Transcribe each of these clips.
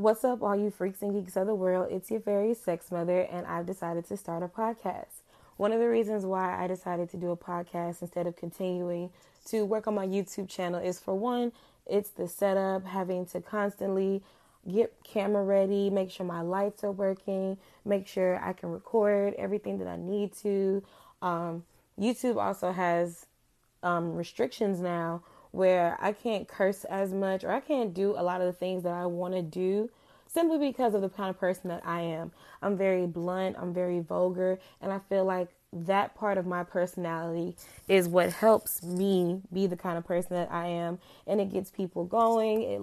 What's up, all you freaks and geeks of the world? It's your fairy sex mother, and I've decided to start a podcast. One of the reasons why I decided to do a podcast instead of continuing to work on my YouTube channel is for one, it's the setup, having to constantly get camera ready, make sure my lights are working, make sure I can record everything that I need to. Um, YouTube also has um, restrictions now where I can't curse as much or I can't do a lot of the things that I want to do simply because of the kind of person that I am. I'm very blunt, I'm very vulgar, and I feel like that part of my personality is what helps me be the kind of person that I am and it gets people going. It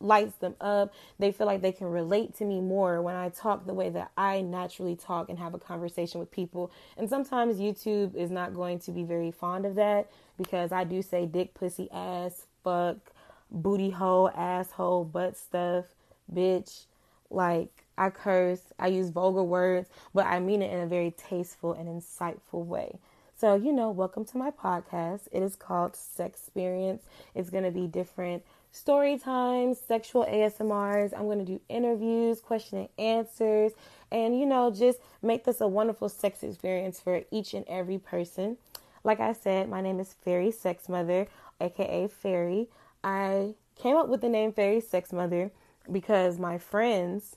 lights them up. They feel like they can relate to me more when I talk the way that I naturally talk and have a conversation with people. And sometimes YouTube is not going to be very fond of that because I do say dick, pussy, ass, fuck, booty hole, asshole, butt stuff, bitch. Like, I curse, I use vulgar words, but I mean it in a very tasteful and insightful way. So, you know, welcome to my podcast. It is called Sex Experience. It's going to be different story times, sexual ASMRs. I'm going to do interviews, question and answers, and, you know, just make this a wonderful sex experience for each and every person. Like I said, my name is Fairy Sex Mother, aka Fairy. I came up with the name Fairy Sex Mother because my friends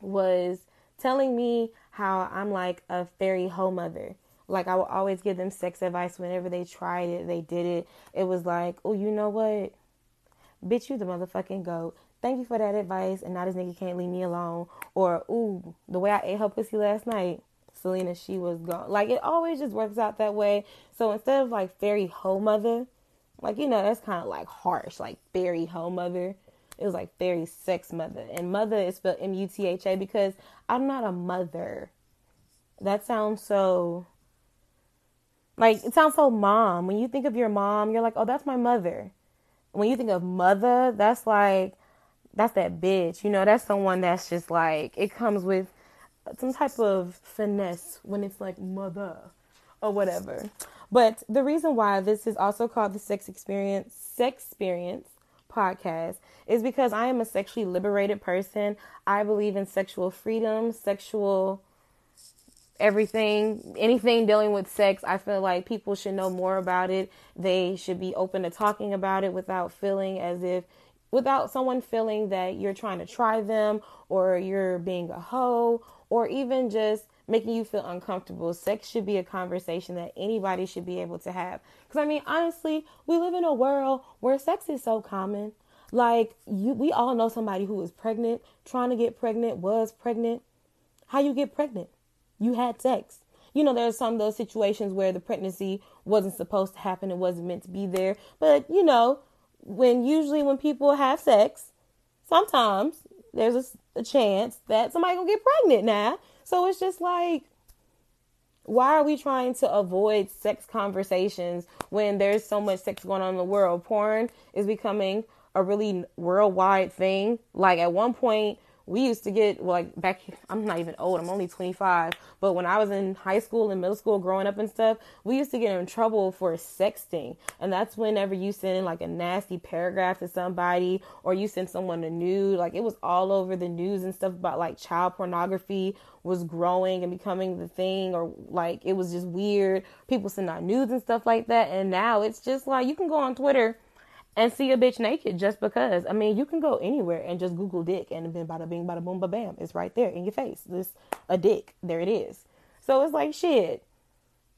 was telling me how I'm like a fairy hoe mother. Like I would always give them sex advice whenever they tried it, they did it. It was like, oh, you know what? Bitch, you the motherfucking goat. Thank you for that advice, and now this nigga can't leave me alone. Or, ooh, the way I ate her pussy last night, Selena, she was gone. Like it always just works out that way. So instead of like fairy hoe mother, like you know, that's kind of like harsh, like fairy hoe mother. It was like fairy sex mother, and mother is spelled M U T H A because I'm not a mother. That sounds so. Like it sounds so mom. When you think of your mom, you're like, oh, that's my mother. When you think of mother, that's like, that's that bitch. You know, that's someone that's just like it comes with some type of finesse when it's like mother or whatever. But the reason why this is also called the sex experience sex experience podcast is because I am a sexually liberated person. I believe in sexual freedom, sexual everything, anything dealing with sex. I feel like people should know more about it. They should be open to talking about it without feeling as if without someone feeling that you're trying to try them or you're being a hoe or even just making you feel uncomfortable. Sex should be a conversation that anybody should be able to have. Because, I mean, honestly, we live in a world where sex is so common. Like, you, we all know somebody who is pregnant, trying to get pregnant, was pregnant. How you get pregnant? You had sex. You know, there are some of those situations where the pregnancy wasn't supposed to happen, it wasn't meant to be there. But, you know, when usually when people have sex, sometimes there's a a chance that somebody gonna get pregnant now. So it's just like, why are we trying to avoid sex conversations when there's so much sex going on in the world? Porn is becoming a really worldwide thing. Like at one point, we used to get like back i'm not even old i'm only 25 but when i was in high school and middle school growing up and stuff we used to get in trouble for sexting. And that's whenever you send like a nasty paragraph to somebody or you send someone a nude like it was all over the news and stuff about like child pornography was growing and becoming the thing or like it was just weird. People send out nudes and stuff like that. And now it's just like you can go on twitter and see a bitch naked just because. I mean, you can go anywhere and just Google dick and then bada bing, bada boom, ba bam. It's right there in your face. This a dick. There it is. So it's like shit.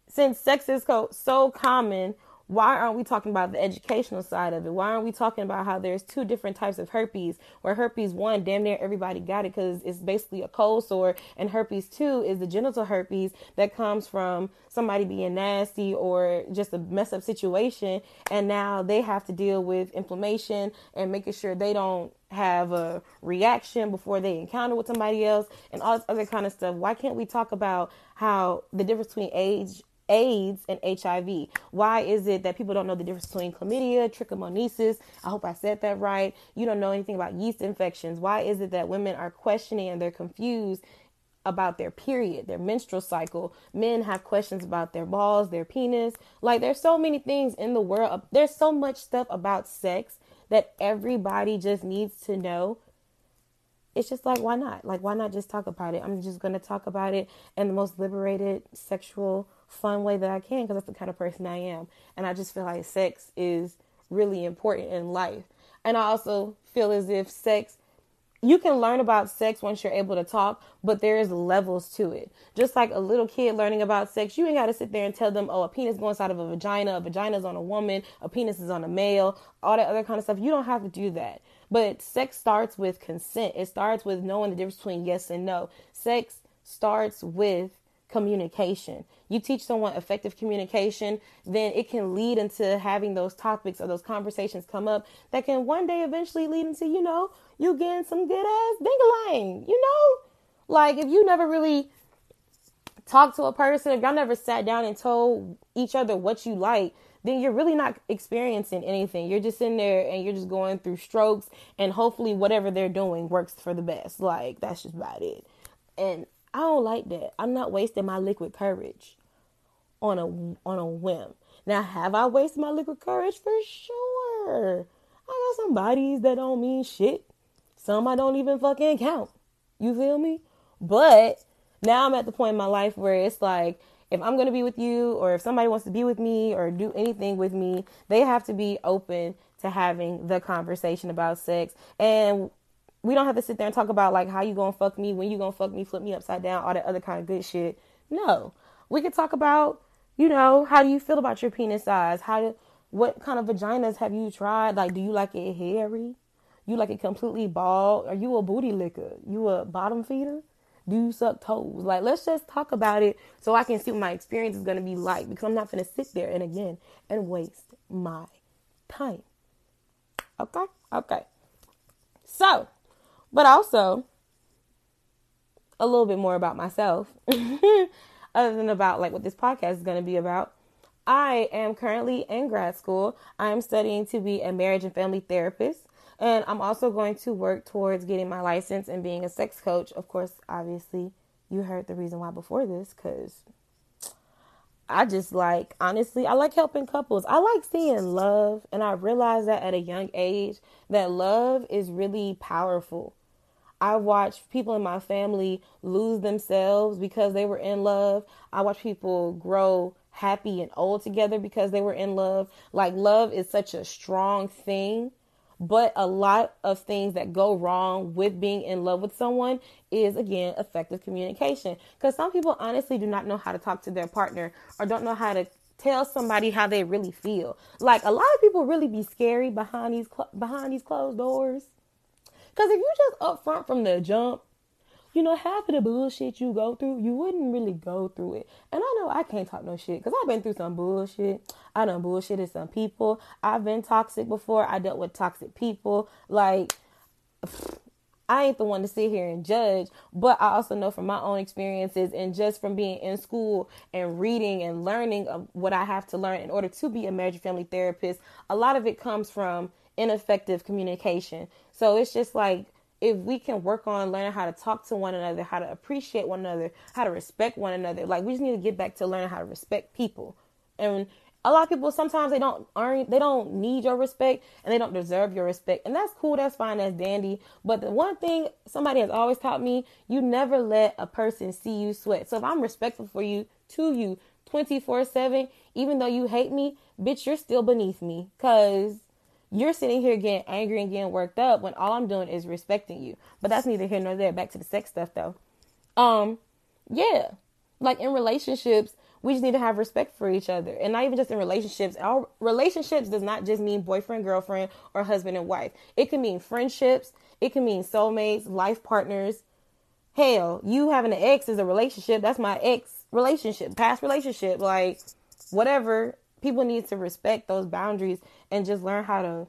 Since sex is co- so common, why aren't we talking about the educational side of it? Why aren't we talking about how there's two different types of herpes? Where herpes one, damn near everybody got it because it's basically a cold sore, and herpes two is the genital herpes that comes from somebody being nasty or just a mess up situation, and now they have to deal with inflammation and making sure they don't have a reaction before they encounter with somebody else and all this other kind of stuff. Why can't we talk about how the difference between age AIDS and HIV. Why is it that people don't know the difference between chlamydia, trichomoniasis? I hope I said that right. You don't know anything about yeast infections. Why is it that women are questioning and they're confused about their period, their menstrual cycle? Men have questions about their balls, their penis. Like there's so many things in the world. There's so much stuff about sex that everybody just needs to know it's just like, why not? Like, why not just talk about it? I'm just going to talk about it in the most liberated, sexual, fun way that I can because that's the kind of person I am. And I just feel like sex is really important in life. And I also feel as if sex you can learn about sex once you're able to talk, but there's levels to it. Just like a little kid learning about sex, you ain't got to sit there and tell them, oh, a penis goes inside of a vagina, a vagina is on a woman, a penis is on a male, all that other kind of stuff. You don't have to do that. But sex starts with consent. It starts with knowing the difference between yes and no. Sex starts with communication. You teach someone effective communication, then it can lead into having those topics or those conversations come up that can one day eventually lead into, you know, you getting some good ass dingaling, you know? Like if you never really talked to a person, if y'all never sat down and told each other what you like, then you're really not experiencing anything. You're just in there and you're just going through strokes and hopefully whatever they're doing works for the best. Like that's just about it. And I don't like that. I'm not wasting my liquid courage on a on a whim. Now, have I wasted my liquid courage? For sure. I got some bodies that don't mean shit. Some I don't even fucking count. You feel me? But now I'm at the point in my life where it's like, if I'm going to be with you or if somebody wants to be with me or do anything with me, they have to be open to having the conversation about sex. And we don't have to sit there and talk about like how you gonna fuck me, when you gonna fuck me, flip me upside down, all that other kind of good shit. No, we could talk about, you know, how do you feel about your penis size? How do, what kind of vaginas have you tried? Like, do you like it hairy? You like it completely bald? Are you a booty licker? You a bottom feeder? Do you suck toes? Like, let's just talk about it so I can see what my experience is going to be like because I'm not going to sit there and again and waste my time. Okay? Okay. So, but also a little bit more about myself, other than about like what this podcast is going to be about. I am currently in grad school. I am studying to be a marriage and family therapist. And I'm also going to work towards getting my license and being a sex coach. Of course, obviously, you heard the reason why before this because I just like, honestly, I like helping couples. I like seeing love. And I realized that at a young age, that love is really powerful. I watched people in my family lose themselves because they were in love. I watched people grow happy and old together because they were in love. Like, love is such a strong thing but a lot of things that go wrong with being in love with someone is again effective communication. Because some people honestly do not know how to talk to their partner or don't know how to tell somebody how they really feel. Like a lot of people really be scary behind these cl- behind these closed doors. Because if you just upfront from the jump, you know, half of the bullshit you go through, you wouldn't really go through it. And I know I can't talk no shit because I've been through some bullshit. I done bullshitted some people. I've been toxic before. I dealt with toxic people. Like, I ain't the one to sit here and judge, but I also know from my own experiences and just from being in school and reading and learning of what I have to learn in order to be a marriage family therapist, a lot of it comes from ineffective communication. So it's just like if we can work on learning how to talk to one another, how to appreciate one another, how to respect one another, like we just need to get back to learning how to respect people. And a lot of people sometimes they don't earn they don't need your respect and they don't deserve your respect. And that's cool, that's fine, that's dandy. But the one thing somebody has always taught me, you never let a person see you sweat. So if I'm respectful for you to you 24/7, even though you hate me, bitch, you're still beneath me cuz you're sitting here getting angry and getting worked up when all I'm doing is respecting you. But that's neither here nor there. Back to the sex stuff though. Um, yeah. Like in relationships, we just need to have respect for each other. And not even just in relationships. Our relationships does not just mean boyfriend, girlfriend, or husband and wife. It can mean friendships, it can mean soulmates, life partners. Hell, you having an ex is a relationship. That's my ex relationship, past relationship, like whatever people need to respect those boundaries and just learn how to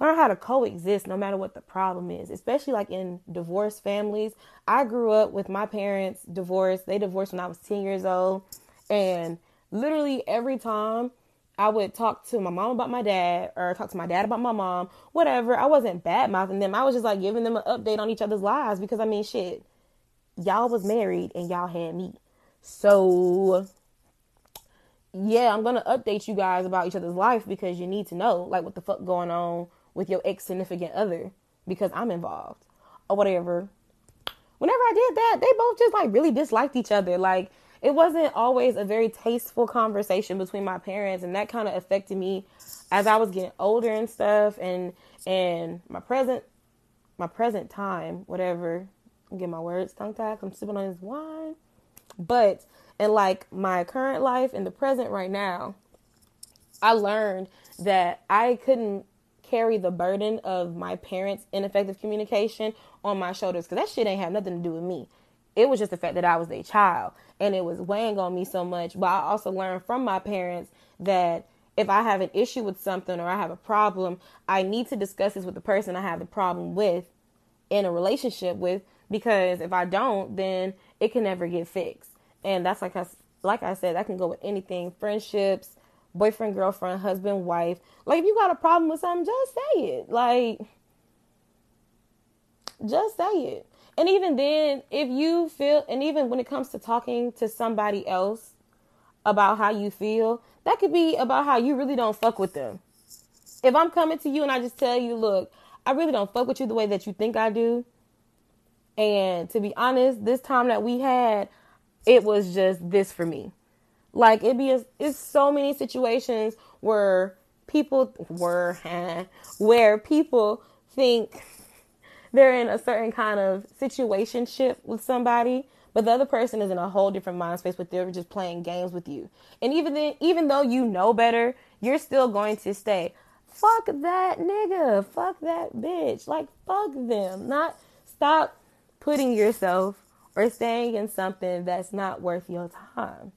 learn how to coexist no matter what the problem is especially like in divorced families i grew up with my parents divorced they divorced when i was 10 years old and literally every time I would talk to my mom about my dad or talk to my dad about my mom, whatever. I wasn't bad mouthing them. I was just like giving them an update on each other's lives because I mean, shit, y'all was married and y'all had me. So yeah, I'm gonna update you guys about each other's life because you need to know like what the fuck going on with your ex significant other because I'm involved. or whatever. Whenever I did that, they both just like really disliked each other. Like it wasn't always a very tasteful conversation between my parents, and that kind of affected me as I was getting older and stuff. And and my present my present time, whatever. Getting my words tongue tied. I'm sipping on this wine, but in like my current life in the present right now, I learned that I couldn't carry the burden of my parents' ineffective communication on my shoulders because that shit ain't have nothing to do with me. It was just the fact that I was their child and it was weighing on me so much. But I also learned from my parents that if I have an issue with something or I have a problem, I need to discuss this with the person I have the problem with in a relationship with because if I don't, then it can never get fixed. And that's like I like I said, that can go with anything, friendships, boyfriend, girlfriend, husband, wife. Like if you got a problem with something, just say it. Like just say it. And even then, if you feel and even when it comes to talking to somebody else about how you feel, that could be about how you really don't fuck with them. If I'm coming to you and I just tell you, look, I really don't fuck with you the way that you think I do. And to be honest, this time that we had, it was just this for me. Like it be a, it's so many situations where people were where people think they're in a certain kind of situationship with somebody, but the other person is in a whole different mind space, but they're just playing games with you. And even then, even though you know better, you're still going to stay. Fuck that nigga. Fuck that bitch. Like fuck them. Not stop putting yourself or staying in something that's not worth your time.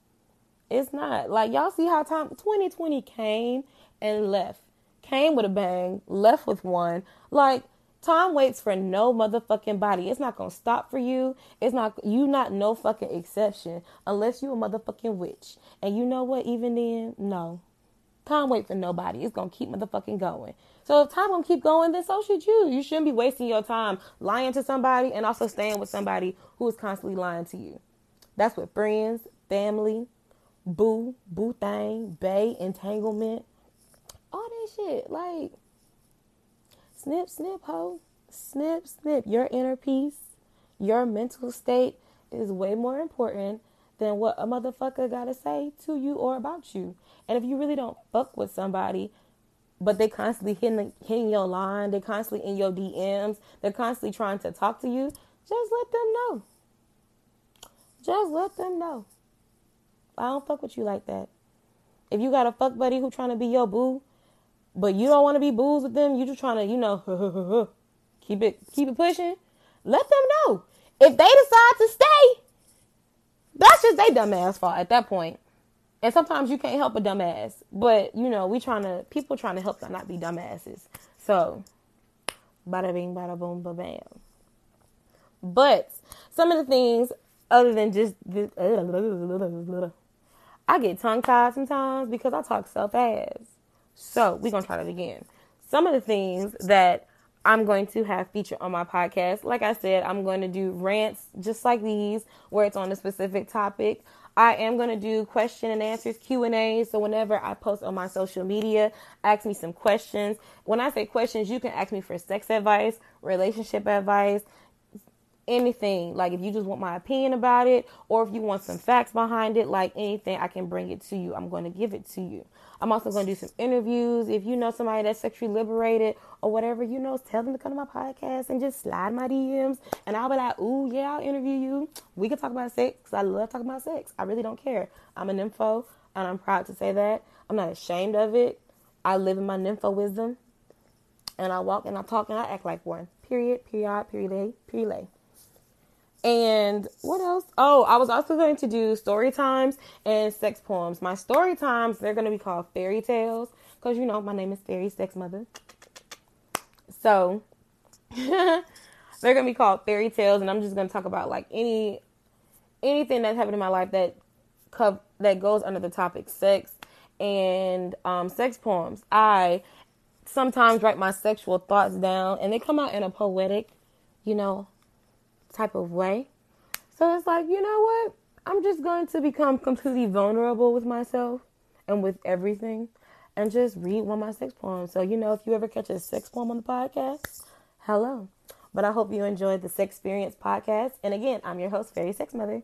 It's not. Like y'all see how time 2020 came and left. Came with a bang, left with one. Like time waits for no motherfucking body. It's not gonna stop for you. It's not you not no fucking exception unless you a motherfucking witch. And you know what? Even then, no. Time wait for nobody. It's gonna keep motherfucking going. So if time gonna keep going, then so should you. You shouldn't be wasting your time lying to somebody and also staying with somebody who is constantly lying to you. That's with friends, family, boo, boo thing, bay, entanglement, all that shit. Like, snip, snip, ho. Snip, snip. Your inner peace, your mental state is way more important than what a motherfucker gotta say to you or about you. And if you really don't fuck with somebody, but they constantly hitting, hitting your line, they're constantly in your DMs, they're constantly trying to talk to you, just let them know. Just let them know. I don't fuck with you like that. If you got a fuck buddy who trying to be your boo, but you don't want to be booze with them, you just trying to, you know, keep it keep it pushing. Let them know. If they decide to stay, that's just they dumbass fault at that point. And sometimes you can't help a dumbass, but you know we trying to people trying to help them not be dumbasses. So, bada bing, bada boom, ba bam. But some of the things other than just this, I get tongue tied sometimes because I talk so fast. So we're gonna try that again. Some of the things that I'm going to have featured on my podcast, like I said, I'm going to do rants just like these, where it's on a specific topic. I am going to do question and answers Q and A. So whenever I post on my social media, ask me some questions. When I say questions, you can ask me for sex advice, relationship advice, anything. Like if you just want my opinion about it, or if you want some facts behind it, like anything, I can bring it to you. I'm going to give it to you. I'm also going to do some interviews. If you know somebody that's sexually liberated or whatever, you know, tell them to come to my podcast and just slide my DMs. And I'll be like, ooh, yeah, I'll interview you. We can talk about sex I love talking about sex. I really don't care. I'm an nympho and I'm proud to say that. I'm not ashamed of it. I live in my nympho wisdom. And I walk and I talk and I act like one. Period, period, period, period. And what else? Oh, I was also going to do story times and sex poems. My story times, they're going to be called fairy tales because, you know, my name is Fairy Sex Mother. So they're going to be called fairy tales. And I'm just going to talk about like any, anything that's happened in my life that, that goes under the topic sex and um, sex poems. I sometimes write my sexual thoughts down and they come out in a poetic, you know, type of way. So it's like, you know what? I'm just going to become completely vulnerable with myself and with everything and just read one of my sex poems. So, you know, if you ever catch a sex poem on the podcast, hello. But I hope you enjoyed the Sex Experience podcast. And again, I'm your host, Fairy Sex Mother.